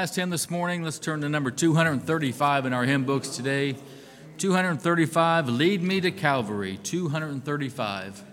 last hymn this morning, let's turn to number 235 in our hymn books today. 235, Lead Me to Calvary. 235.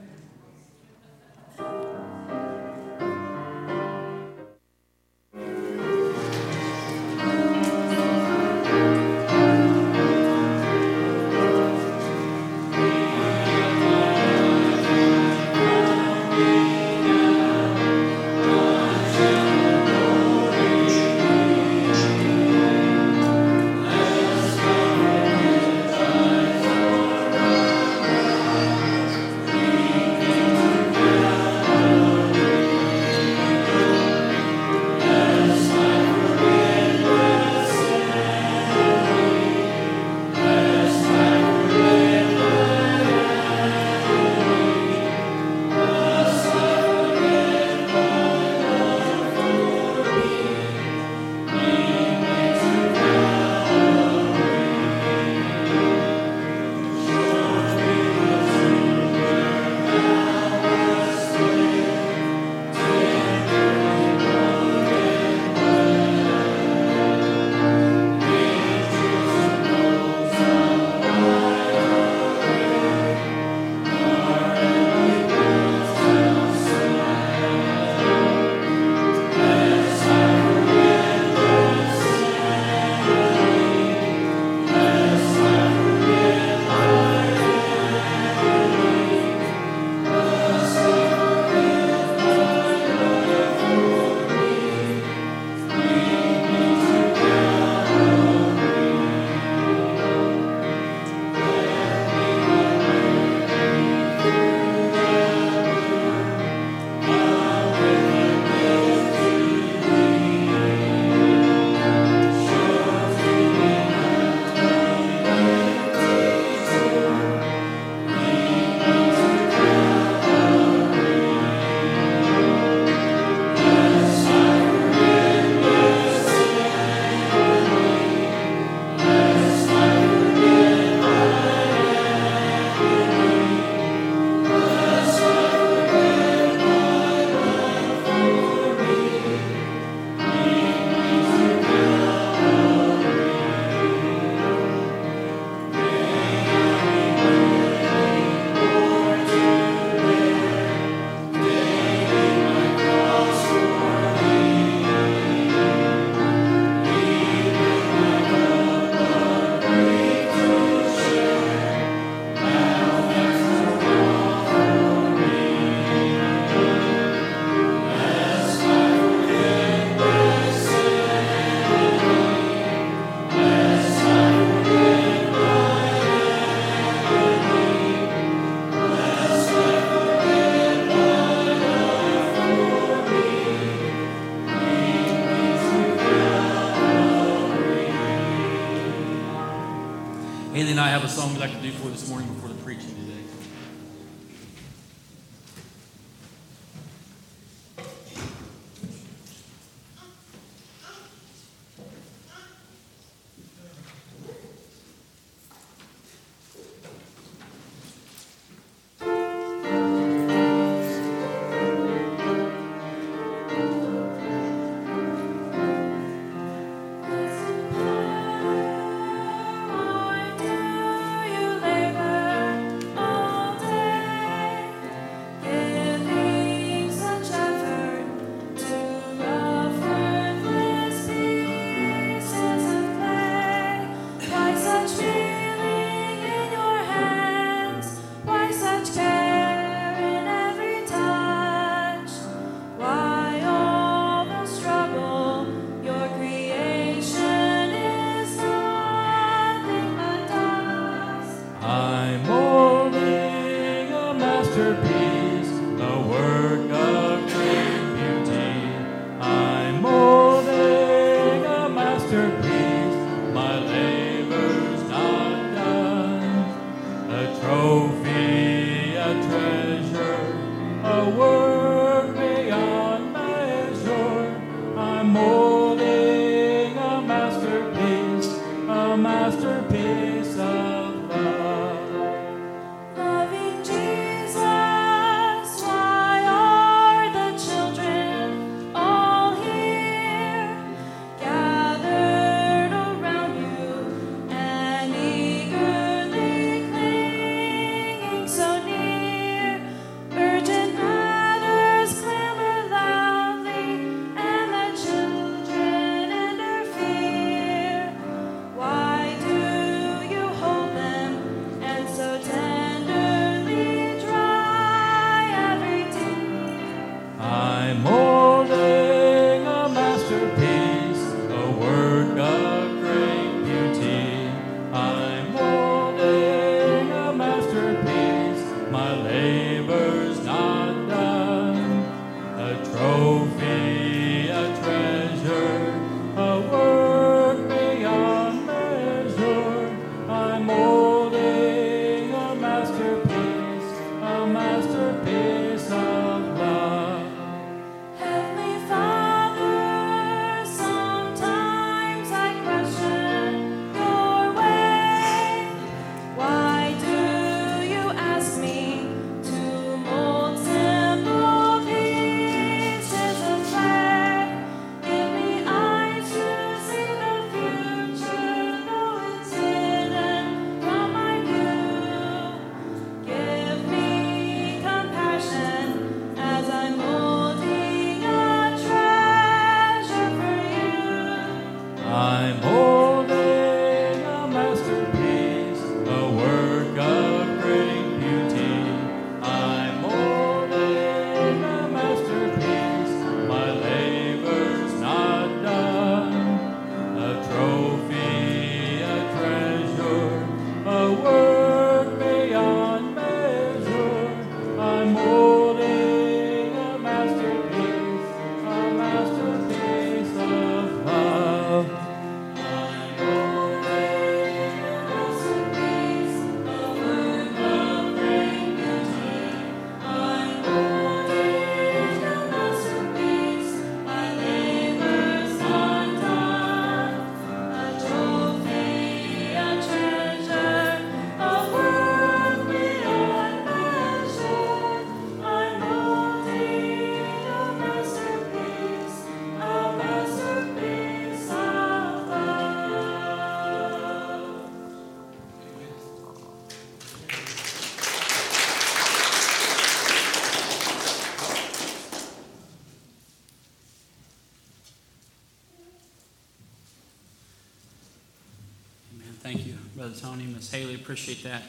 Brother Tony, Miss Haley. Appreciate that,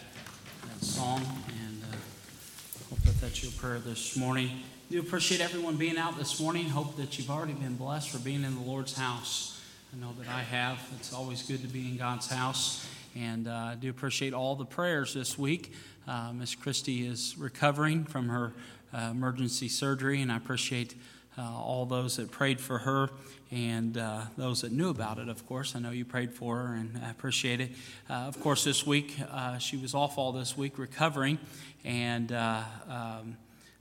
that song, and uh, hope that that's your prayer this morning. Do appreciate everyone being out this morning. Hope that you've already been blessed for being in the Lord's house. I know that I have. It's always good to be in God's house, and uh, I do appreciate all the prayers this week. Uh, Miss Christie is recovering from her uh, emergency surgery, and I appreciate all those that prayed for her and uh, those that knew about it, of course. I know you prayed for her, and I appreciate it. Uh, of course, this week, uh, she was off all this week recovering, and uh, um,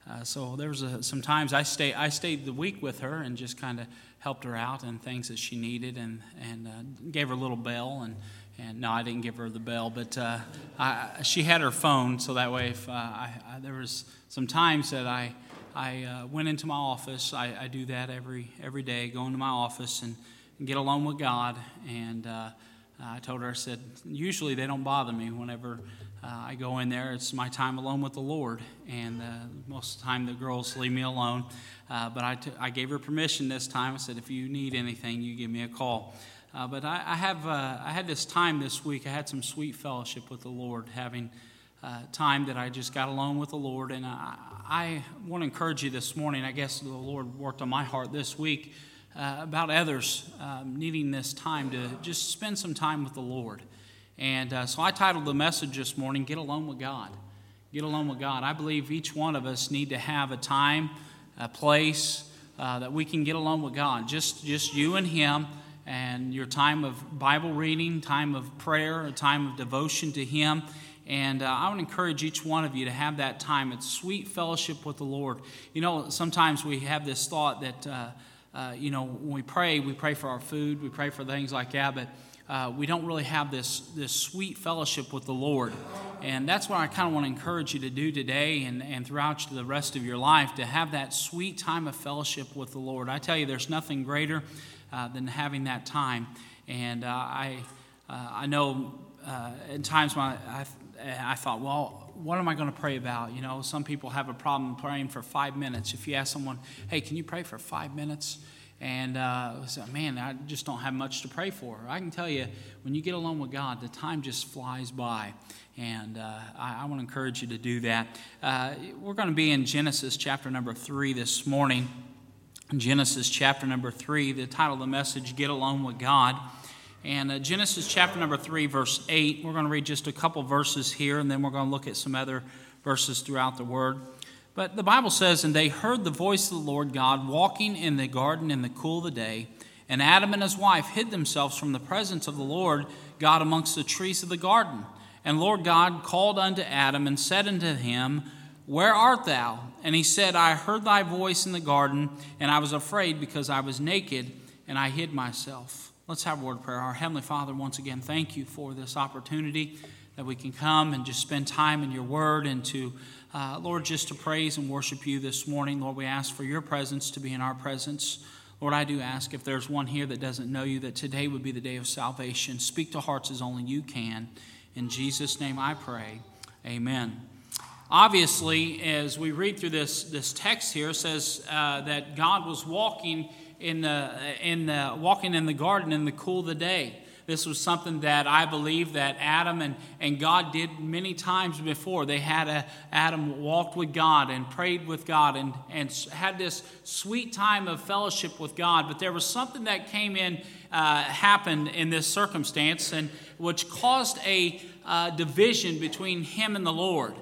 uh, so there was a, some times I, stay, I stayed the week with her and just kind of helped her out and things that she needed and, and gave her a little bell and and no, I didn't give her the bell, but uh, I, she had her phone, so that way, if uh, I, I, there was some times that I I uh, went into my office. I, I, do that every every day. Go into my office and, and get alone with God. And uh, I told her, I said, usually they don't bother me whenever uh, I go in there. It's my time alone with the Lord. And uh, most of the time the girls leave me alone. Uh, but I, t- I gave her permission this time. I said, if you need anything, you give me a call. Uh, but I, I have I had this time this week. I had some sweet fellowship with the Lord, having uh, time that I just got alone with the Lord. And I, I want to encourage you this morning. I guess the Lord worked on my heart this week uh, about others um, needing this time to just spend some time with the Lord. And uh, so I titled the message this morning, Get Alone with God. Get alone with God. I believe each one of us need to have a time, a place uh, that we can get alone with God. Just, just you and Him and your time of Bible reading, time of prayer, a time of devotion to Him and uh, I would encourage each one of you to have that time. It's sweet fellowship with the Lord. You know, sometimes we have this thought that, uh, uh, you know, when we pray, we pray for our food, we pray for things like that, but uh, we don't really have this, this sweet fellowship with the Lord. And that's what I kind of want to encourage you to do today and, and throughout the rest of your life to have that sweet time of fellowship with the Lord. I tell you, there's nothing greater uh, than having that time. And uh, I, I know in times when I, I thought, well, what am I going to pray about? You know, some people have a problem praying for five minutes. If you ask someone, hey, can you pray for five minutes? And uh, say, man, I just don't have much to pray for. I can tell you, when you get alone with God, the time just flies by. And uh, I, I want to encourage you to do that. Uh, we're going to be in Genesis chapter number three this morning. Genesis chapter number three, the title of the message, Get Alone with God. And uh, Genesis chapter number 3, verse 8, we're going to read just a couple verses here, and then we're going to look at some other verses throughout the Word. But the Bible says, And they heard the voice of the Lord God walking in the garden in the cool of the day. And Adam and his wife hid themselves from the presence of the Lord God amongst the trees of the garden. And Lord God called unto Adam and said unto him, Where art thou? And he said, I heard thy voice in the garden, and I was afraid because I was naked, and I hid myself. Let's have a word of prayer. Our Heavenly Father, once again, thank you for this opportunity that we can come and just spend time in your word and to, uh, Lord, just to praise and worship you this morning. Lord, we ask for your presence to be in our presence. Lord, I do ask if there's one here that doesn't know you, that today would be the day of salvation. Speak to hearts as only you can. In Jesus' name I pray. Amen. Obviously, as we read through this, this text here, says uh, that God was walking in the, in the, walking in the garden in the cool of the day. This was something that I believe that Adam and, and God did many times before. They had a, Adam walked with God and prayed with God and, and had this sweet time of fellowship with God. But there was something that came in, uh, happened in this circumstance, and which caused a uh, division between him and the Lord.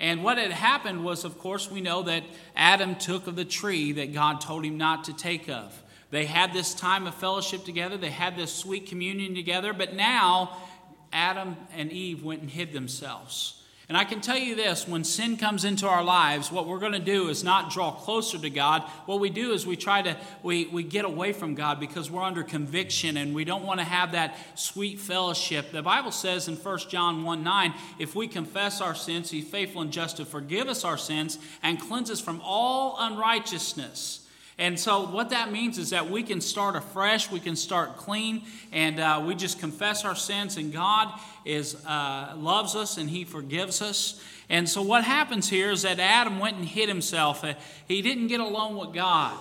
And what had happened was, of course, we know that Adam took of the tree that God told him not to take of. They had this time of fellowship together, they had this sweet communion together, but now Adam and Eve went and hid themselves. And I can tell you this when sin comes into our lives, what we're going to do is not draw closer to God. What we do is we try to, we, we get away from God because we're under conviction and we don't want to have that sweet fellowship. The Bible says in 1 John 1 9, if we confess our sins, He's faithful and just to forgive us our sins and cleanse us from all unrighteousness. And so, what that means is that we can start afresh, we can start clean, and uh, we just confess our sins, and God is uh, loves us and He forgives us. And so, what happens here is that Adam went and hid himself. Uh, he didn't get along with God.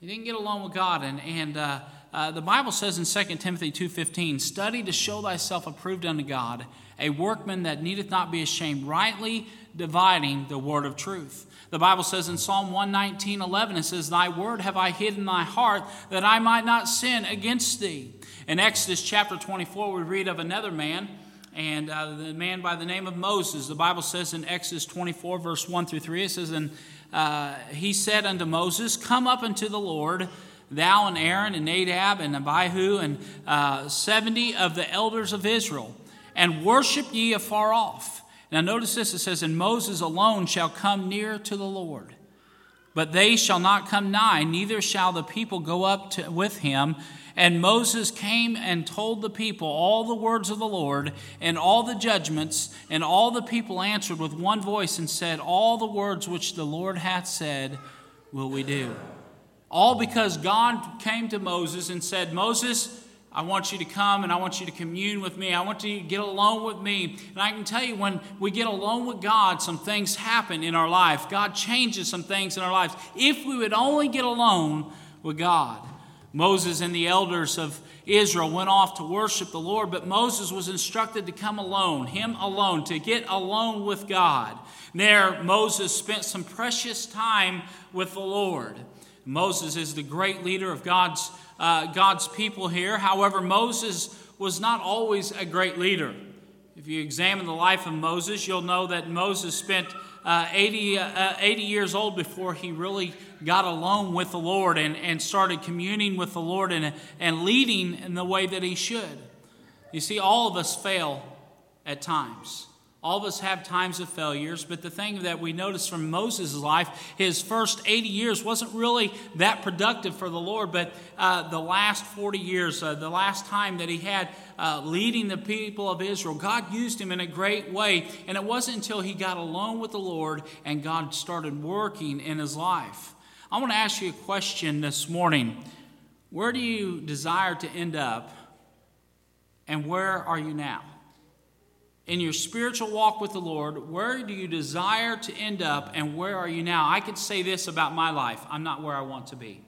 He didn't get along with God, and and uh, uh, the Bible says in 2 Timothy 2.15, Study to show thyself approved unto God, a workman that needeth not be ashamed, rightly dividing the word of truth. The Bible says in Psalm 119, 11, it says, Thy word have I hid in thy heart, that I might not sin against thee. In Exodus chapter 24, we read of another man, and uh, the man by the name of Moses. The Bible says in Exodus 24, verse 1 through 3, it says, And uh, he said unto Moses, Come up unto the Lord, thou and Aaron and Nadab and Abihu and uh, 70 of the elders of Israel, and worship ye afar off. Now, notice this it says, And Moses alone shall come near to the Lord. But they shall not come nigh, neither shall the people go up to, with him. And Moses came and told the people all the words of the Lord and all the judgments. And all the people answered with one voice and said, All the words which the Lord hath said will we do. All because God came to Moses and said, Moses, I want you to come and I want you to commune with me. I want you to get alone with me. And I can tell you, when we get alone with God, some things happen in our life. God changes some things in our lives. If we would only get alone with God. Moses and the elders of Israel went off to worship the Lord, but Moses was instructed to come alone, him alone, to get alone with God. There, Moses spent some precious time with the Lord. Moses is the great leader of God's uh, God's people here. However, Moses was not always a great leader. If you examine the life of Moses, you'll know that Moses spent uh, 80, uh, 80 years old before he really got alone with the Lord and, and started communing with the Lord and, and leading in the way that he should. You see, all of us fail at times. All of us have times of failures, but the thing that we notice from Moses' life, his first 80 years wasn't really that productive for the Lord, but uh, the last 40 years, uh, the last time that he had uh, leading the people of Israel, God used him in a great way. And it wasn't until he got alone with the Lord and God started working in his life. I want to ask you a question this morning. Where do you desire to end up, and where are you now? In your spiritual walk with the Lord, where do you desire to end up and where are you now? I could say this about my life I'm not where I want to be.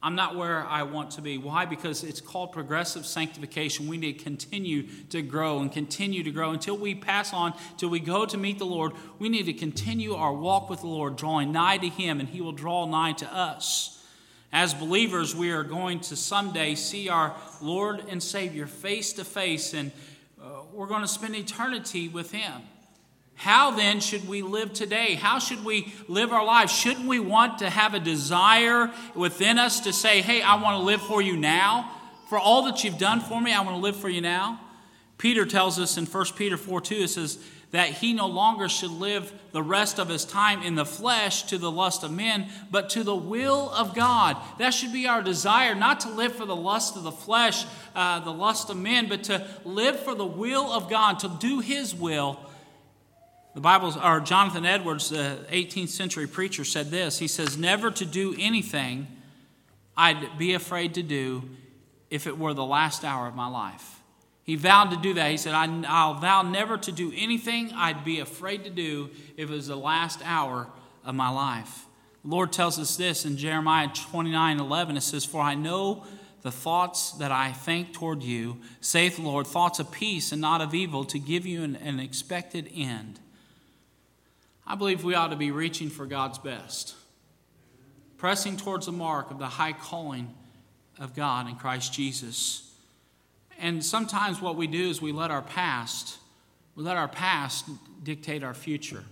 I'm not where I want to be. Why? Because it's called progressive sanctification. We need to continue to grow and continue to grow until we pass on, till we go to meet the Lord. We need to continue our walk with the Lord, drawing nigh to Him, and He will draw nigh to us. As believers, we are going to someday see our Lord and Savior face to face, and we're going to spend eternity with Him. How then should we live today? How should we live our lives? Shouldn't we want to have a desire within us to say, hey, I want to live for you now? For all that you've done for me, I want to live for you now? Peter tells us in 1 Peter 4 2, it says, that he no longer should live the rest of his time in the flesh to the lust of men, but to the will of God. That should be our desire, not to live for the lust of the flesh, uh, the lust of men, but to live for the will of God, to do his will. The Bible, or Jonathan Edwards, the 18th century preacher, said this. He says, Never to do anything I'd be afraid to do if it were the last hour of my life. He vowed to do that. He said, I'll vow never to do anything I'd be afraid to do if it was the last hour of my life. The Lord tells us this in Jeremiah 29 11. It says, For I know the thoughts that I think toward you, saith the Lord, thoughts of peace and not of evil, to give you an, an expected end. I believe we ought to be reaching for God's best, pressing towards the mark of the high calling of God in Christ Jesus. And sometimes what we do is we let our past, we let our past dictate our future.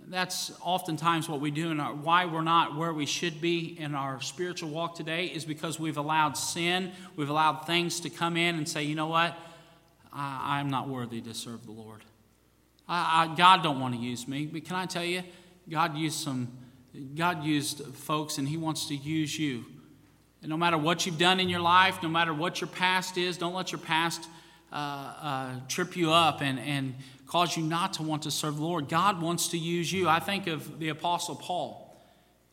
That's oftentimes what we do, and why we're not where we should be in our spiritual walk today is because we've allowed sin, we've allowed things to come in and say, you know what, I, am not worthy to serve the Lord. I, I, God don't want to use me, but can I tell you, God used some, God used folks, and He wants to use you. And no matter what you've done in your life, no matter what your past is, don't let your past uh, uh, trip you up and, and cause you not to want to serve the Lord. God wants to use you. I think of the Apostle Paul.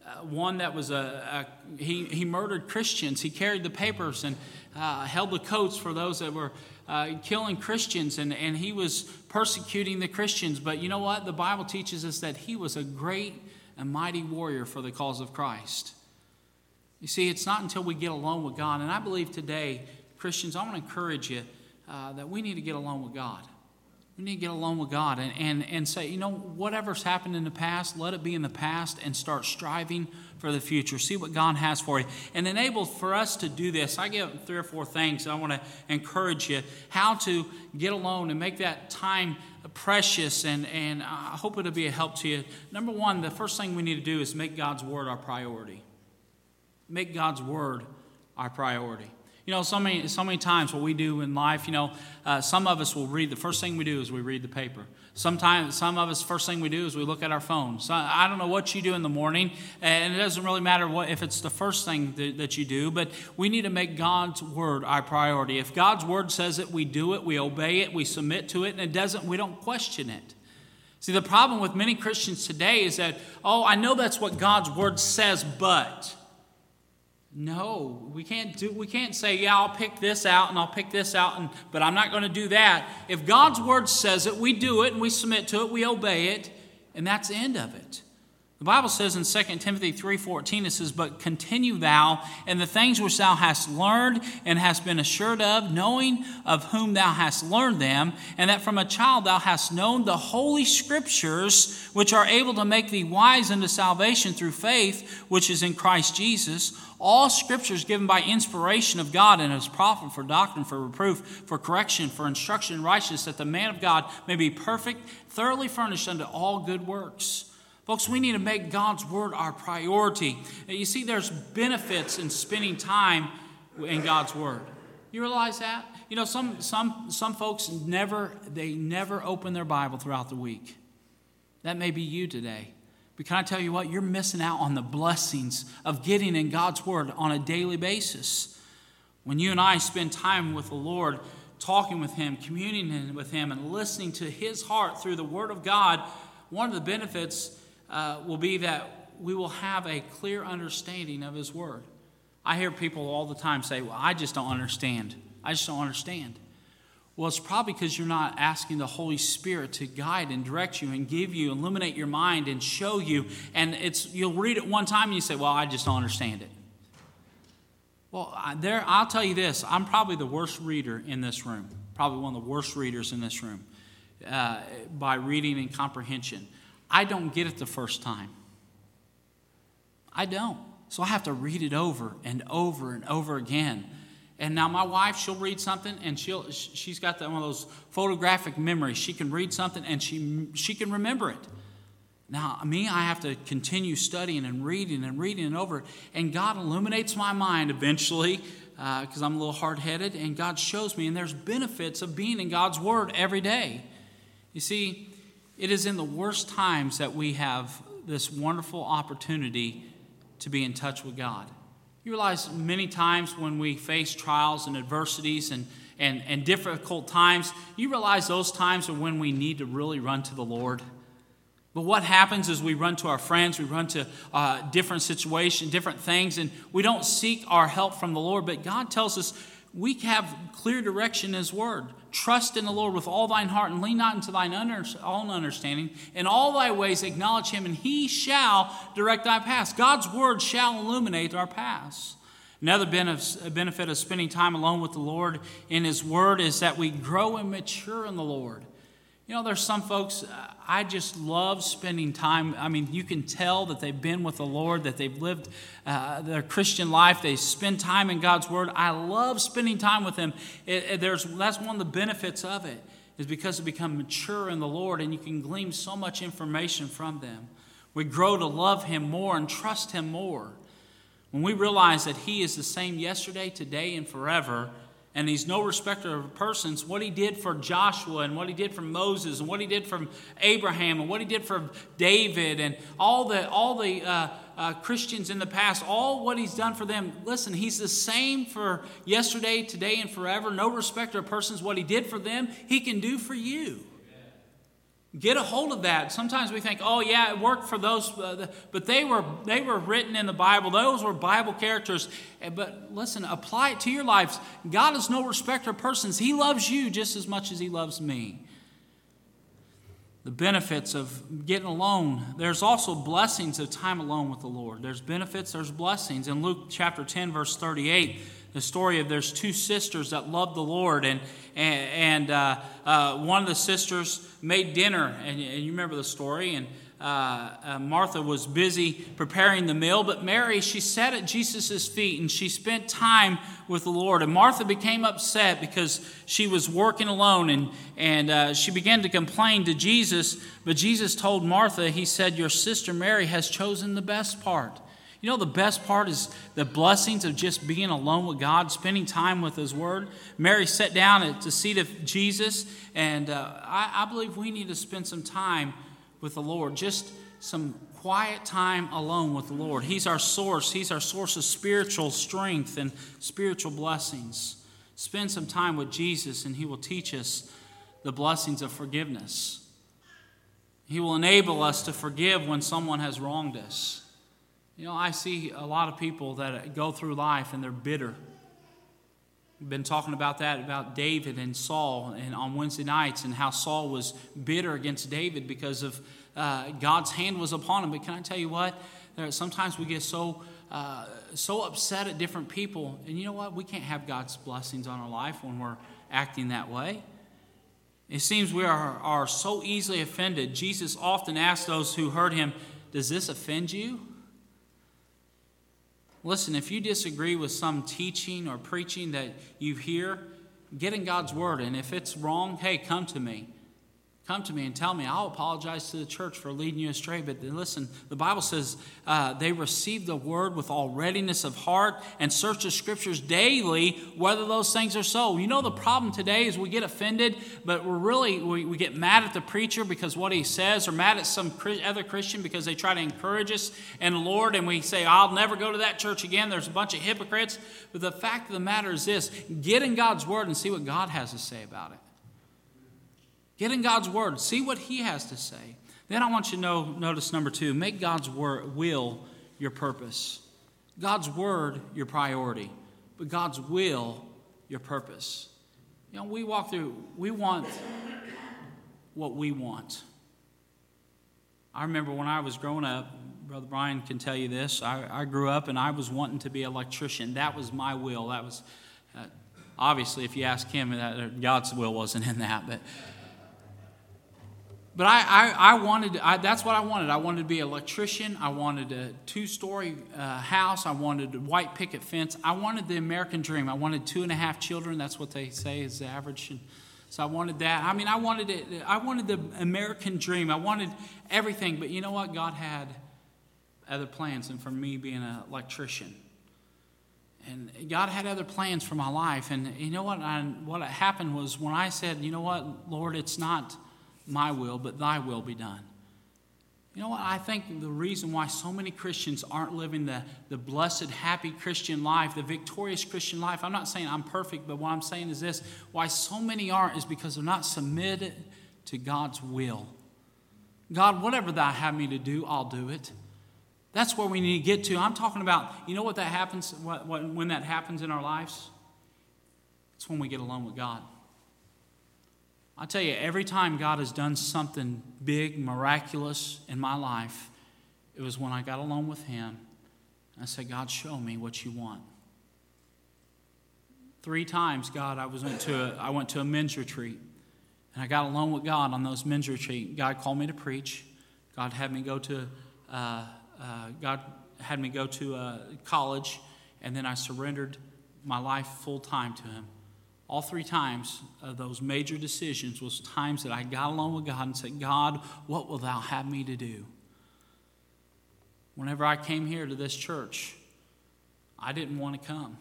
Uh, one that was a, a, he, he murdered Christians. He carried the papers and uh, held the coats for those that were uh, killing Christians, and, and he was persecuting the Christians. But you know what? The Bible teaches us that he was a great and mighty warrior for the cause of Christ. You see, it's not until we get alone with God. And I believe today, Christians, I want to encourage you uh, that we need to get alone with God. We need to get alone with God and, and, and say, you know, whatever's happened in the past, let it be in the past and start striving for the future. See what God has for you. And enable for us to do this, I give three or four things I want to encourage you how to get alone and make that time precious. And, and I hope it'll be a help to you. Number one, the first thing we need to do is make God's Word our priority. Make God's Word our priority. You know, so many, so many times what we do in life, you know, uh, some of us will read, the first thing we do is we read the paper. Sometimes, some of us, first thing we do is we look at our phone. So I don't know what you do in the morning, and it doesn't really matter what, if it's the first thing that, that you do, but we need to make God's word our priority. If God's word says it, we do it, we obey it, we submit to it, and it doesn't, we don't question it. See, the problem with many Christians today is that, oh, I know that's what God's word says, but. No, we can't do we can't say, yeah, I'll pick this out and I'll pick this out and but I'm not going to do that. If God's word says it, we do it and we submit to it, we obey it, and that's the end of it. The Bible says in 2 Timothy 3:14 it says, "But continue thou in the things which thou hast learned and hast been assured of, knowing of whom thou hast learned them, and that from a child thou hast known the holy scriptures, which are able to make thee wise unto salvation through faith which is in Christ Jesus." All scriptures given by inspiration of God and is profitable for doctrine, for reproof, for correction, for instruction in righteousness, that the man of God may be perfect, thoroughly furnished unto all good works. Folks, we need to make God's word our priority. You see, there's benefits in spending time in God's word. You realize that? You know, some some some folks never they never open their Bible throughout the week. That may be you today. But can I tell you what? You're missing out on the blessings of getting in God's Word on a daily basis. When you and I spend time with the Lord, talking with Him, communing with Him, and listening to His heart through the Word of God, one of the benefits uh, will be that we will have a clear understanding of His Word. I hear people all the time say, Well, I just don't understand. I just don't understand. Well, it's probably because you're not asking the Holy Spirit to guide and direct you and give you, illuminate your mind and show you. And it's you'll read it one time and you say, "Well, I just don't understand it." Well, there, I'll tell you this: I'm probably the worst reader in this room. Probably one of the worst readers in this room uh, by reading and comprehension. I don't get it the first time. I don't. So I have to read it over and over and over again and now my wife, she'll read something and she'll she's got one of those photographic memories. She can read something and she she can remember it. Now, me, I have to continue studying and reading and reading and over. And God illuminates my mind eventually because uh, I'm a little hard headed, and God shows me. And there's benefits of being in God's Word every day. You see, it is in the worst times that we have this wonderful opportunity to be in touch with God. You realize many times when we face trials and adversities and, and, and difficult times, you realize those times are when we need to really run to the Lord. But what happens is we run to our friends, we run to uh, different situations, different things, and we don't seek our help from the Lord. But God tells us we have clear direction in His Word. Trust in the Lord with all thine heart and lean not into thine own understanding. In all thy ways acknowledge Him, and He shall direct thy paths. God's Word shall illuminate our paths. Another benefit of spending time alone with the Lord in His Word is that we grow and mature in the Lord. You know, there's some folks, uh, I just love spending time. I mean, you can tell that they've been with the Lord, that they've lived uh, their Christian life, they spend time in God's Word. I love spending time with them. It, it, there's, that's one of the benefits of it, is because they become mature in the Lord and you can glean so much information from them. We grow to love Him more and trust Him more. When we realize that He is the same yesterday, today, and forever, and he's no respecter of persons. What he did for Joshua and what he did for Moses and what he did for Abraham and what he did for David and all the all the uh, uh, Christians in the past, all what he's done for them. Listen, he's the same for yesterday, today, and forever. No respecter of persons. What he did for them, he can do for you. Get a hold of that. Sometimes we think, oh yeah, it worked for those, uh, but they were they were written in the Bible. Those were Bible characters. Eh, but listen, apply it to your lives. God is no respecter of persons. He loves you just as much as He loves me. the benefits of getting alone. There's also blessings of time alone with the Lord. There's benefits, there's blessings. In Luke chapter 10, verse 38, the story of there's two sisters that loved the Lord, and and, and uh, uh, one of the sisters made dinner, and, and you remember the story, and uh, uh, Martha was busy preparing the meal, but Mary, she sat at Jesus' feet and she spent time with the Lord. And Martha became upset because she was working alone and, and uh, she began to complain to Jesus. But Jesus told Martha, He said, Your sister Mary has chosen the best part. You know, the best part is the blessings of just being alone with God, spending time with His Word. Mary sat down at the seat of Jesus, and uh, I, I believe we need to spend some time with the Lord, just some quiet time alone with the Lord. He's our source, He's our source of spiritual strength and spiritual blessings. Spend some time with Jesus, and He will teach us the blessings of forgiveness. He will enable us to forgive when someone has wronged us. You know, I see a lot of people that go through life and they're bitter. We've been talking about that, about David and Saul, and on Wednesday nights, and how Saul was bitter against David because of uh, God's hand was upon him. But can I tell you what? There, sometimes we get so uh, so upset at different people, and you know what? We can't have God's blessings on our life when we're acting that way. It seems we are, are so easily offended. Jesus often asked those who heard him, Does this offend you? Listen, if you disagree with some teaching or preaching that you hear, get in God's word. And if it's wrong, hey, come to me. Come to me and tell me. I'll apologize to the church for leading you astray. But listen, the Bible says uh, they receive the word with all readiness of heart and search the scriptures daily whether those things are so. You know, the problem today is we get offended, but we're really, we, we get mad at the preacher because what he says, or mad at some other Christian because they try to encourage us and the Lord, and we say, I'll never go to that church again. There's a bunch of hypocrites. But the fact of the matter is this get in God's word and see what God has to say about it. Get in God's word, see what He has to say. Then I want you to know, notice number two, make God's word, will your purpose. God's word your priority, but God's will your purpose. You know, we walk through, we want what we want. I remember when I was growing up, Brother Brian can tell you this. I, I grew up and I was wanting to be an electrician. That was my will. That was, uh, obviously, if you ask him, that, God's will wasn't in that. But but I, I, I wanted, I, that's what I wanted. I wanted to be an electrician. I wanted a two story uh, house. I wanted a white picket fence. I wanted the American dream. I wanted two and a half children. That's what they say is the average. And so I wanted that. I mean, I wanted it. I wanted the American dream. I wanted everything. But you know what? God had other plans, and for me being an electrician. And God had other plans for my life. And you know what? I, what happened was when I said, you know what, Lord, it's not my will, but thy will be done. You know what? I think the reason why so many Christians aren't living the, the blessed, happy Christian life, the victorious Christian life, I'm not saying I'm perfect, but what I'm saying is this why so many aren't is because they're not submitted to God's will. God, whatever thou have me to do, I'll do it. That's where we need to get to. I'm talking about, you know what that happens, what, what, when that happens in our lives? It's when we get alone with God. I tell you, every time God has done something big, miraculous in my life, it was when I got alone with Him. I said, God, show me what you want. Three times, God, I was went to a, I went to a men's retreat, and I got alone with God on those men's retreat. God called me to preach. God had me go to uh, uh, God had me go to uh, college, and then I surrendered my life full time to Him. All three times of those major decisions was times that I got along with God and said, God, what will thou have me to do? Whenever I came here to this church, I didn't want to come.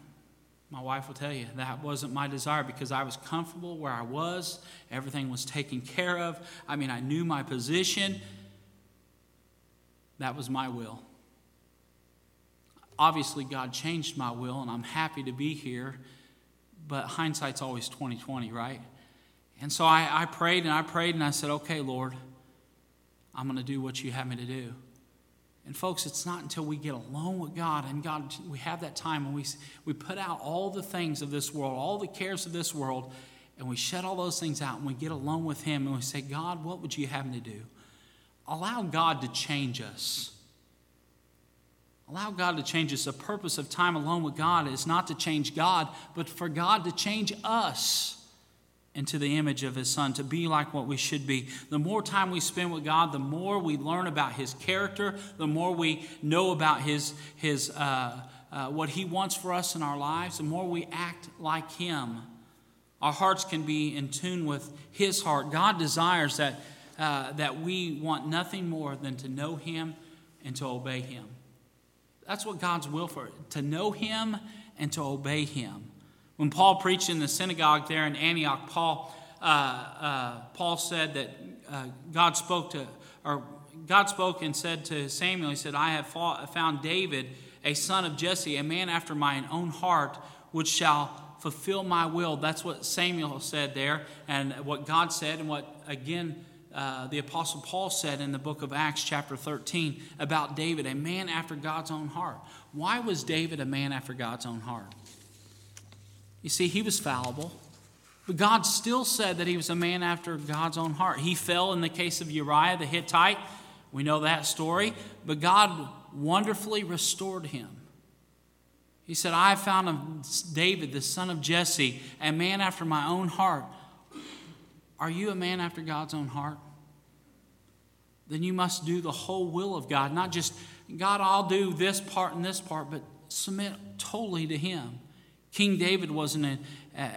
My wife will tell you that wasn't my desire because I was comfortable where I was. Everything was taken care of. I mean, I knew my position. That was my will. Obviously, God changed my will, and I'm happy to be here but hindsight's always 2020, right? And so I, I prayed and I prayed and I said, okay, Lord, I'm going to do what you have me to do. And folks, it's not until we get alone with God and God, we have that time and we, we put out all the things of this world, all the cares of this world, and we shut all those things out and we get alone with Him and we say, God, what would you have me to do? Allow God to change us. Allow God to change us. The purpose of time alone with God is not to change God, but for God to change us into the image of His Son, to be like what we should be. The more time we spend with God, the more we learn about His character, the more we know about His, his uh, uh, what He wants for us in our lives, the more we act like Him. Our hearts can be in tune with His heart. God desires that, uh, that we want nothing more than to know Him and to obey Him. That's what God's will for it, to know Him and to obey Him. When Paul preached in the synagogue there in Antioch, Paul, uh, uh, Paul said that uh, God spoke to, or God spoke and said to Samuel, He said, I have fought, found David, a son of Jesse, a man after mine own heart, which shall fulfill my will. That's what Samuel said there, and what God said, and what, again, uh, the Apostle Paul said in the book of Acts, chapter 13, about David, a man after God's own heart. Why was David a man after God's own heart? You see, he was fallible, but God still said that he was a man after God's own heart. He fell in the case of Uriah the Hittite. We know that story, but God wonderfully restored him. He said, I found David, the son of Jesse, a man after my own heart. Are you a man after God's own heart? Then you must do the whole will of God, not just, God, I'll do this part and this part, but submit totally to Him. King David was an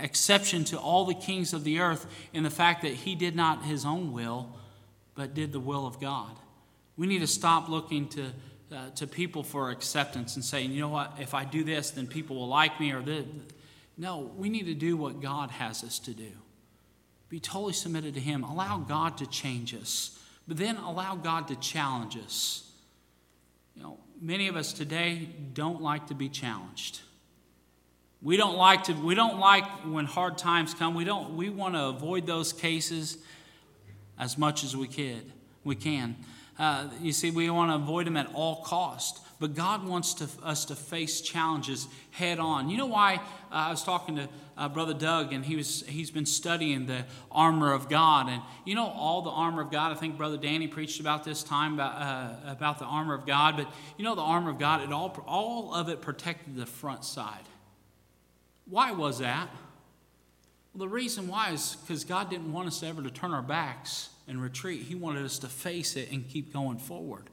exception to all the kings of the earth in the fact that he did not his own will, but did the will of God. We need to stop looking to, uh, to people for acceptance and saying, you know what, if I do this, then people will like me or this. No, we need to do what God has us to do. Be totally submitted to Him. Allow God to change us, but then allow God to challenge us. You know, many of us today don't like to be challenged. We don't like to we don't like when hard times come. We don't we want to avoid those cases as much as we can. We can. Uh, you see, we want to avoid them at all cost. But God wants to, us to face challenges head on. You know why? Uh, I was talking to uh, Brother Doug, and he was he's been studying the armor of God, and you know all the armor of God. I think Brother Danny preached about this time about uh, about the armor of God. But you know the armor of God, it all all of it protected the front side. Why was that? Well, the reason why is because God didn't want us ever to turn our backs and retreat. He wanted us to face it and keep going forward.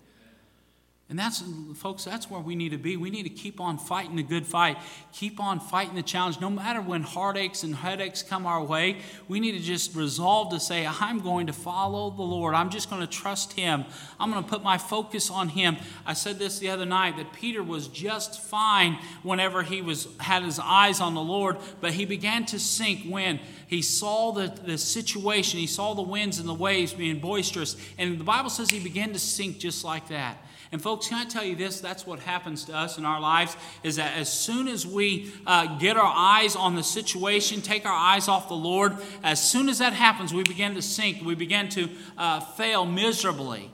And that's, folks, that's where we need to be. We need to keep on fighting the good fight, keep on fighting the challenge. No matter when heartaches and headaches come our way, we need to just resolve to say, I'm going to follow the Lord. I'm just going to trust Him. I'm going to put my focus on Him. I said this the other night that Peter was just fine whenever he was had his eyes on the Lord, but he began to sink when he saw the, the situation, he saw the winds and the waves being boisterous. And the Bible says he began to sink just like that. And folks, can I tell you this? That's what happens to us in our lives is that as soon as we uh, get our eyes on the situation, take our eyes off the Lord, as soon as that happens, we begin to sink. We begin to uh, fail miserably.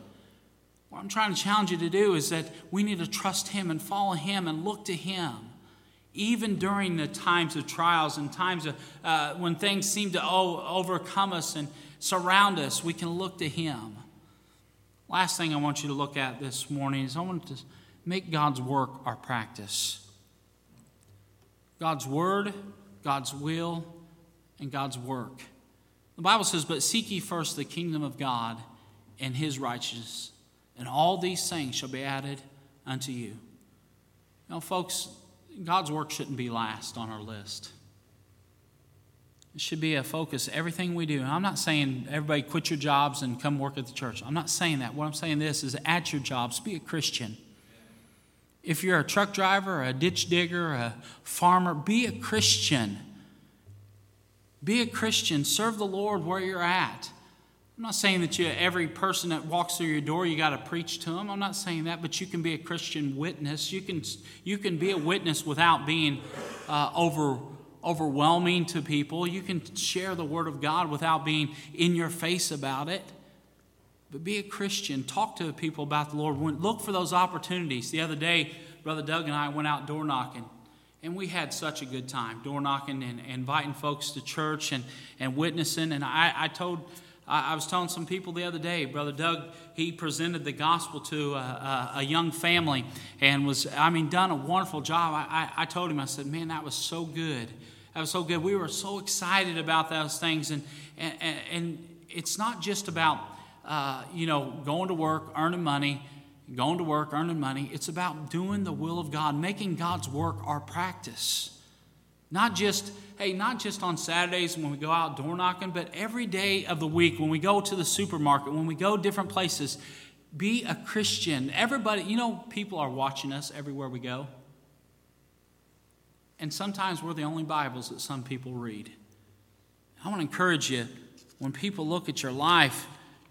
What I'm trying to challenge you to do is that we need to trust Him and follow Him and look to Him. Even during the times of trials and times of, uh, when things seem to overcome us and surround us, we can look to Him. Last thing I want you to look at this morning is I want to make God's work our practice. God's word, God's will, and God's work. The Bible says, But seek ye first the kingdom of God and his righteousness, and all these things shall be added unto you. Know, folks, God's work shouldn't be last on our list. It should be a focus, everything we do. I'm not saying everybody quit your jobs and come work at the church. I'm not saying that. What I'm saying this is at your jobs, be a Christian. If you're a truck driver, a ditch digger, a farmer, be a Christian. Be a Christian. Serve the Lord where you're at. I'm not saying that you, every person that walks through your door, you got to preach to them. I'm not saying that, but you can be a Christian witness. You can, you can be a witness without being uh, over overwhelming to people. You can share the Word of God without being in your face about it. But be a Christian. Talk to people about the Lord. Look for those opportunities. The other day, Brother Doug and I went out door knocking. And we had such a good time door knocking and, inviting folks to church and, and witnessing. And I, I told, I, I, was telling some people the other day, Brother Doug, he presented the gospel to a, a, a young family and was, I mean, done a wonderful job. I, I, I told him, I said, man, that was so good. That was so good. We were so excited about those things. And, and, and it's not just about, uh, you know, going to work, earning money going to work, earning money. It's about doing the will of God, making God's work our practice. Not just, hey, not just on Saturdays when we go out door knocking, but every day of the week when we go to the supermarket, when we go different places. Be a Christian. Everybody, you know, people are watching us everywhere we go. And sometimes we're the only Bibles that some people read. I want to encourage you when people look at your life,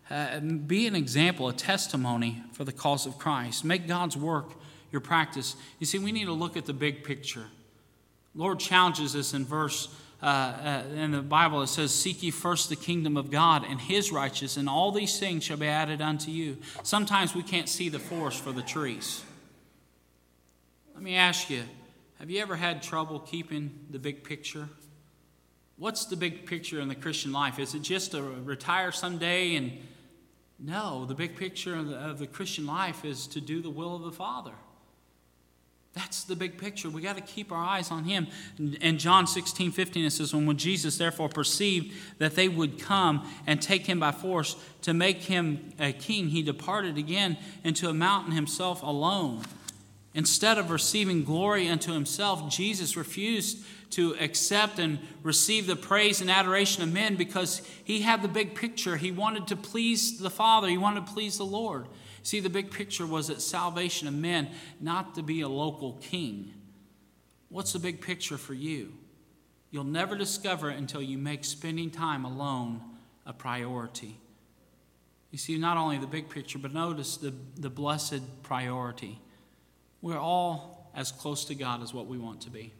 uh, be an example, a testimony for the cause of Christ. Make God's work your practice. You see, we need to look at the big picture. Lord challenges us in verse uh, uh, in the Bible. It says, "Seek ye first the kingdom of God and His righteousness, and all these things shall be added unto you." Sometimes we can't see the forest for the trees. Let me ask you: Have you ever had trouble keeping the big picture? What's the big picture in the Christian life? Is it just to retire someday and no, the big picture of the, Christian life is to do the will of the Father. That's the big picture. We got to keep our eyes on Him. And John 16, 15, it says, When Jesus therefore perceived that they would come and take him by force to make him a king, he departed again into a mountain himself alone. Instead of receiving glory unto himself, Jesus refused to accept and receive the praise and adoration of men because he had the big picture. He wanted to please the Father, he wanted to please the Lord. See, the big picture was that salvation of men, not to be a local king. What's the big picture for you? You'll never discover it until you make spending time alone a priority. You see, not only the big picture, but notice the, the blessed priority. We're all as close to God as what we want to be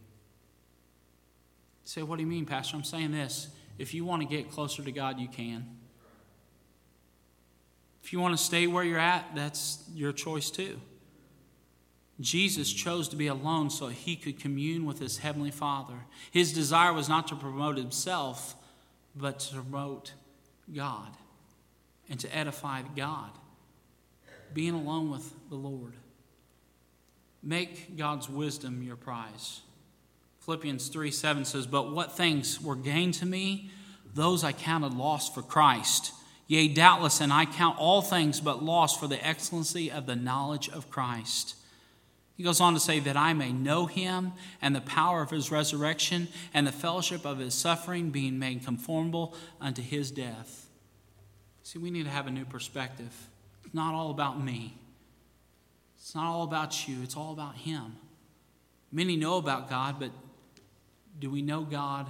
say, What do you mean, Pastor? I'm saying this. If you want to get closer to God, you can. If you want to stay where you're at, that's your choice too. Jesus chose to be alone so he could commune with his heavenly Father. His desire was not to promote himself, but to promote God and to edify God. Being alone with the Lord. Make God's wisdom your prize. Philippians 3 7 says, But what things were gained to me, those I counted lost for Christ. Yea, doubtless, and I count all things but lost for the excellency of the knowledge of Christ. He goes on to say, That I may know him and the power of his resurrection and the fellowship of his suffering, being made conformable unto his death. See, we need to have a new perspective. It's not all about me, it's not all about you, it's all about him. Many know about God, but do we know God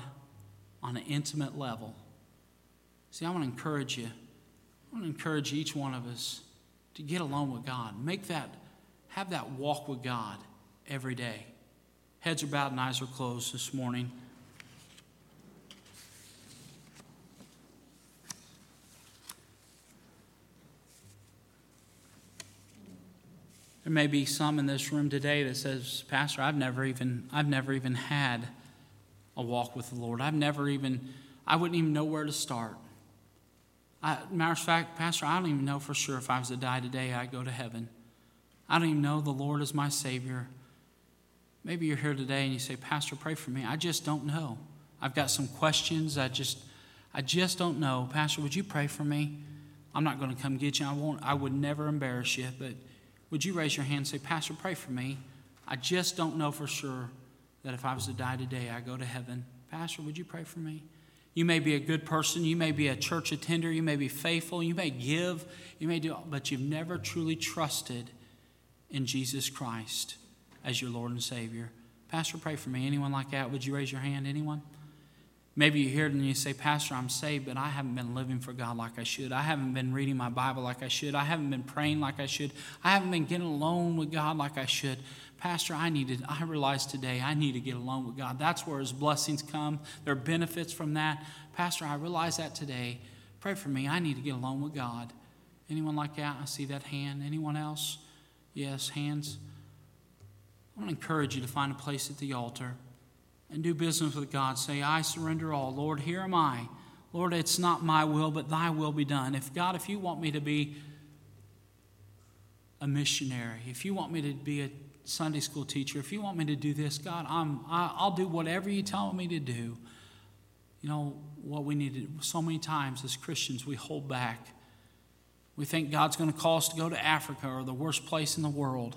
on an intimate level? See, I want to encourage you. I want to encourage each one of us to get alone with God. Make that, have that walk with God every day. Heads are bowed and eyes are closed this morning. There may be some in this room today that says, Pastor, I've never even, I've never even had a walk with the Lord. I've never even, I wouldn't even know where to start. I, matter of fact, Pastor, I don't even know for sure if I was to die today, I'd go to heaven. I don't even know the Lord is my Savior. Maybe you're here today and you say, Pastor, pray for me. I just don't know. I've got some questions. I just, I just don't know. Pastor, would you pray for me? I'm not going to come get you. I won't. I would never embarrass you. But would you raise your hand and say, Pastor, pray for me? I just don't know for sure that if I was to die today, I go to heaven. Pastor, would you pray for me? You may be a good person, you may be a church attender, you may be faithful, you may give, you may do, but you've never truly trusted in Jesus Christ as your Lord and Savior. Pastor, pray for me. Anyone like that? Would you raise your hand? Anyone? Maybe you hear it and you say, Pastor, I'm saved, but I haven't been living for God like I should. I haven't been reading my Bible like I should. I haven't been praying like I should. I haven't been getting alone with God like I should. Pastor, I needed, I realized today I need to get alone with God. That's where his blessings come. There are benefits from that. Pastor, I realize that today. Pray for me. I need to get alone with God. Anyone like that? I see that hand. Anyone else? Yes, hands. I'm going to encourage you to find a place at the altar and do business with God. Say, I surrender all. Lord, here am I. Lord, it's not my will, but thy will be done. If God, if you want me to be a missionary, if you want me to be a Sunday school teacher, if you want me to do this, God, I'm, I, I'll do whatever you tell me to do. You know, what we need to, so many times as Christians, we hold back. We think God's going to call us to go to Africa or the worst place in the world.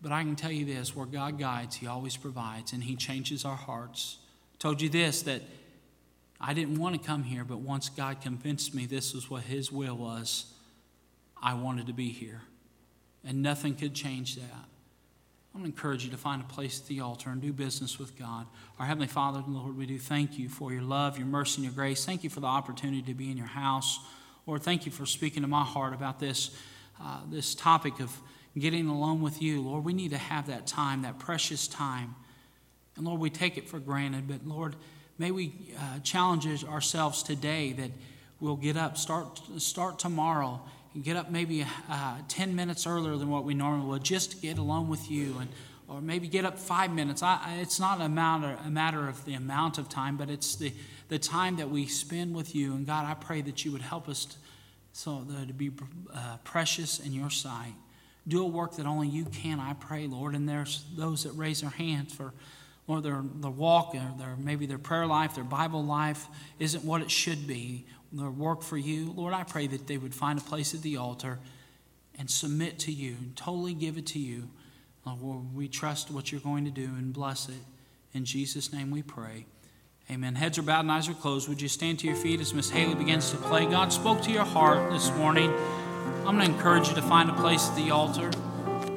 But I can tell you this where God guides, He always provides, and He changes our hearts. Told you this that I didn't want to come here, but once God convinced me this was what His will was, I wanted to be here. And nothing could change that. I'm going to encourage you to find a place at the altar and do business with God. Our Heavenly Father and Lord, we do thank you for your love, your mercy, and your grace. Thank you for the opportunity to be in your house. Lord, thank you for speaking to my heart about this, uh, this topic of getting alone with you. Lord, we need to have that time, that precious time. And Lord, we take it for granted, but Lord, may we uh, challenge ourselves today that we'll get up, start, start tomorrow get up maybe uh, 10 minutes earlier than what we normally would just to get alone with you and or maybe get up five minutes I, it's not a matter, a matter of the amount of time but it's the, the time that we spend with you and god i pray that you would help us to, so to be uh, precious in your sight do a work that only you can i pray lord and there's those that raise their hands for or their, their walk or their, maybe their prayer life their bible life isn't what it should be their work for you. Lord, I pray that they would find a place at the altar and submit to you and totally give it to you. Lord, we trust what you're going to do and bless it. In Jesus' name we pray. Amen. Heads are bowed and eyes are closed. Would you stand to your feet as Miss Haley begins to play? God spoke to your heart this morning. I'm going to encourage you to find a place at the altar.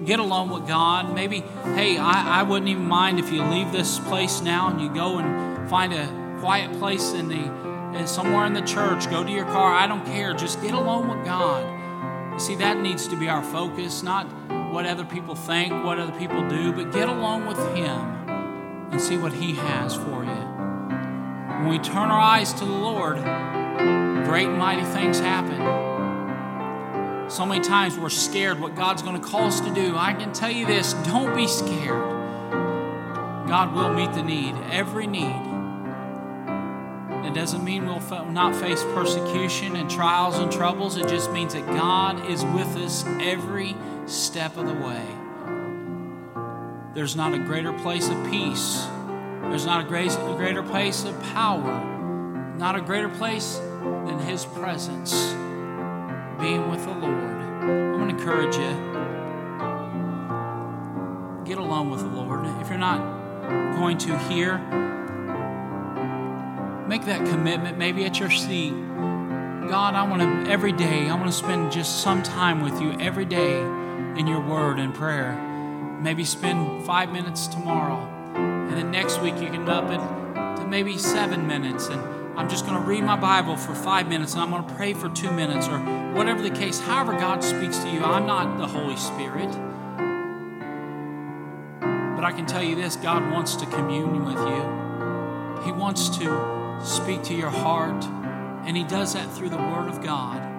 Get alone with God. Maybe, hey, I, I wouldn't even mind if you leave this place now and you go and find a quiet place in the and somewhere in the church, go to your car. I don't care. Just get alone with God. You see, that needs to be our focus, not what other people think, what other people do, but get along with Him and see what He has for you. When we turn our eyes to the Lord, great and mighty things happen. So many times we're scared what God's going to call us to do. I can tell you this don't be scared. God will meet the need, every need. It doesn't mean we'll not face persecution and trials and troubles. It just means that God is with us every step of the way. There's not a greater place of peace. There's not a greater place of power. Not a greater place than His presence being with the Lord. I'm going to encourage you get along with the Lord. If you're not going to hear, Make that commitment, maybe at your seat. God, I want to, every day, I want to spend just some time with you every day in your word and prayer. Maybe spend five minutes tomorrow. And then next week, you can up it to maybe seven minutes. And I'm just going to read my Bible for five minutes and I'm going to pray for two minutes or whatever the case. However, God speaks to you. I'm not the Holy Spirit. But I can tell you this God wants to commune with you, He wants to speak to your heart. And He does that through the Word of God.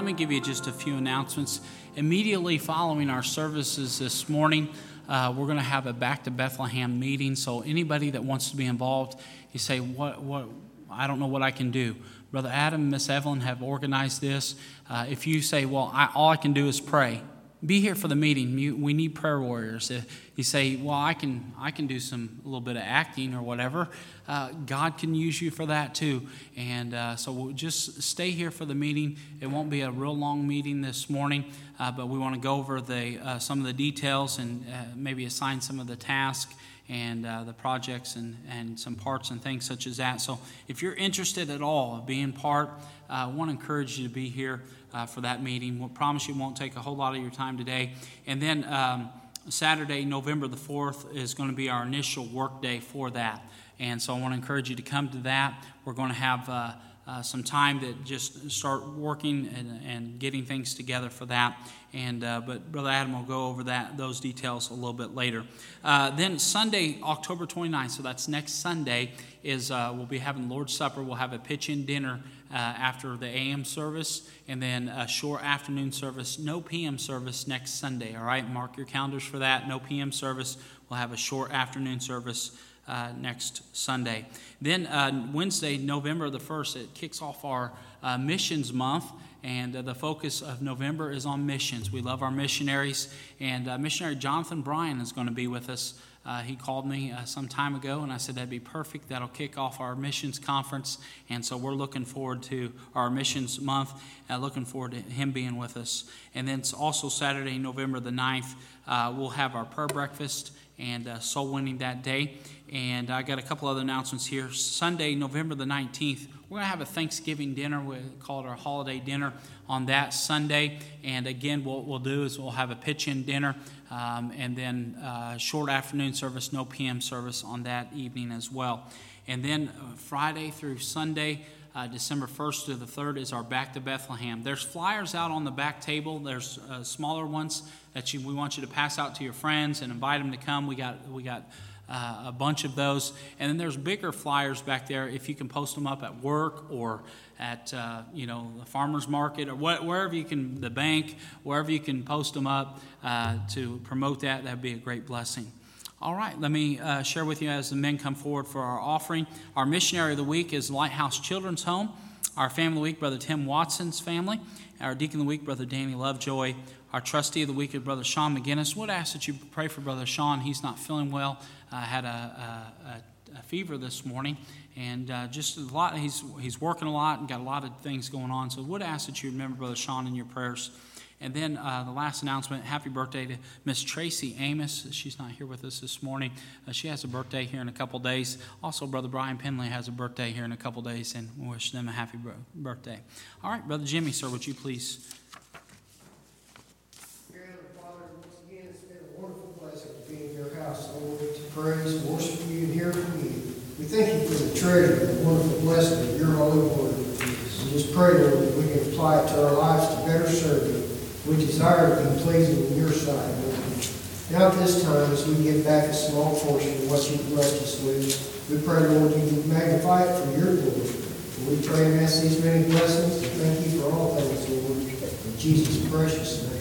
Let me give you just a few announcements. Immediately following our services this morning, uh, we're going to have a Back to Bethlehem meeting. So anybody that wants to be involved, you say, "What? What? I don't know what I can do." Brother Adam and Miss Evelyn have organized this. Uh, if you say, "Well, I, all I can do is pray," be here for the meeting. We need prayer warriors. If you say, "Well, I can, I can do some a little bit of acting or whatever," uh, God can use you for that too. And uh, so we'll just stay here for the meeting. It won't be a real long meeting this morning, uh, but we want to go over the uh, some of the details and uh, maybe assign some of the tasks and uh, the projects and, and some parts and things such as that. So if you're interested at all of being part, I want to encourage you to be here for that meeting. We'll promise you won't take a whole lot of your time today. And then um, Saturday, November the 4th, is going to be our initial work day for that. And so I want to encourage you to come to that. We're going to have uh, uh, some time to just start working and, and getting things together for that. And uh, but Brother Adam will go over that those details a little bit later. Uh, then Sunday, October 29th, so that's next Sunday, is uh, we'll be having Lord's Supper. We'll have a pitch-in dinner uh, after the AM service, and then a short afternoon service. No PM service next Sunday. All right, mark your calendars for that. No PM service. We'll have a short afternoon service uh, next Sunday. Then uh, Wednesday, November the 1st, it kicks off our uh, missions month. And uh, the focus of November is on missions. We love our missionaries. And uh, missionary Jonathan Bryan is going to be with us. Uh, he called me uh, some time ago, and I said that'd be perfect. That'll kick off our missions conference. And so we're looking forward to our missions month, and looking forward to him being with us. And then it's also Saturday, November the 9th, uh, we'll have our prayer breakfast and soul winning that day. And I got a couple other announcements here. Sunday, November the 19th, we're going to have a Thanksgiving dinner. We call it our holiday dinner on that Sunday. And again, what we'll do is we'll have a pitch in dinner um, and then uh, short afternoon service, no PM service on that evening as well. And then uh, Friday through Sunday, uh, December 1st to the 3rd is our Back to Bethlehem. There's flyers out on the back table. There's uh, smaller ones that you, we want you to pass out to your friends and invite them to come. We got we got uh, a bunch of those. And then there's bigger flyers back there if you can post them up at work or at uh, you know the farmers market or what, wherever you can, the bank, wherever you can post them up uh, to promote that. That'd be a great blessing. All right, let me uh, share with you as the men come forward for our offering. Our missionary of the week is Lighthouse Children's Home. Our family of the week, Brother Tim Watson's family. Our deacon of the week, Brother Danny Lovejoy. Our trustee of the week is Brother Sean McGinnis. Would ask that you pray for Brother Sean. He's not feeling well. Uh, had a, a, a, fever this morning, and uh, just a lot. He's he's working a lot and got a lot of things going on. So I would ask that you remember Brother Sean in your prayers. And then uh, the last announcement happy birthday to Miss Tracy Amos. She's not here with us this morning. Uh, she has a birthday here in a couple days. Also, Brother Brian Penley has a birthday here in a couple days, and we wish them a happy birthday. All right, Brother Jimmy, sir, would you please Father, once again, it's been a wonderful blessing to be in your house, Lord, to praise, worship you, and hear from you. We thank you treasure, the wonderful blessing of your holy word. We just pray, Lord, that we can apply it to our lives to better serve you. We desire to be pleasing in your sight, Lord. Now at this time, as we give back a small portion of what you've blessed us with, we pray, Lord, you magnify it for your glory. And We pray and ask these many blessings and thank you for all things, Lord. In Jesus' precious name.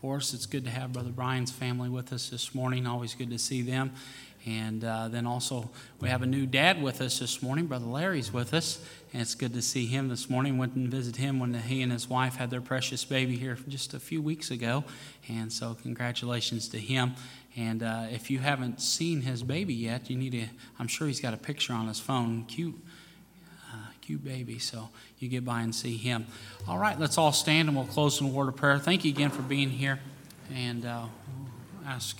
For us. It's good to have Brother Brian's family with us this morning. Always good to see them. And uh, then also, we have a new dad with us this morning. Brother Larry's with us. And it's good to see him this morning. Went and visited him when he and his wife had their precious baby here just a few weeks ago. And so, congratulations to him. And uh, if you haven't seen his baby yet, you need to, I'm sure he's got a picture on his phone. Cute cute baby. So you get by and see him. All right, let's all stand and we'll close in a word of prayer. Thank you again for being here, and uh, ask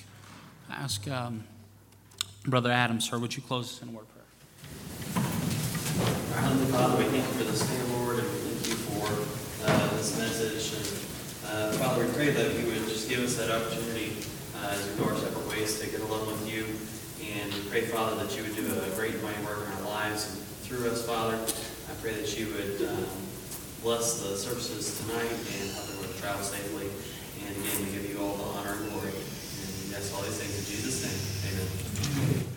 ask um, Brother Adam, sir, would you close us in a word of prayer? Our Heavenly Father, we thank you for this day, Lord, and we thank you for uh, this message. And uh, Father, we pray that you would just give us that opportunity uh, as we go our separate ways to get along with you. And we pray, Father, that you would do a great mighty work in our lives and through us, Father. Pray that you would um, bless the services tonight and help everyone to travel safely. And again, we give you all the honor and glory. And we ask all these things in Jesus' name. Amen.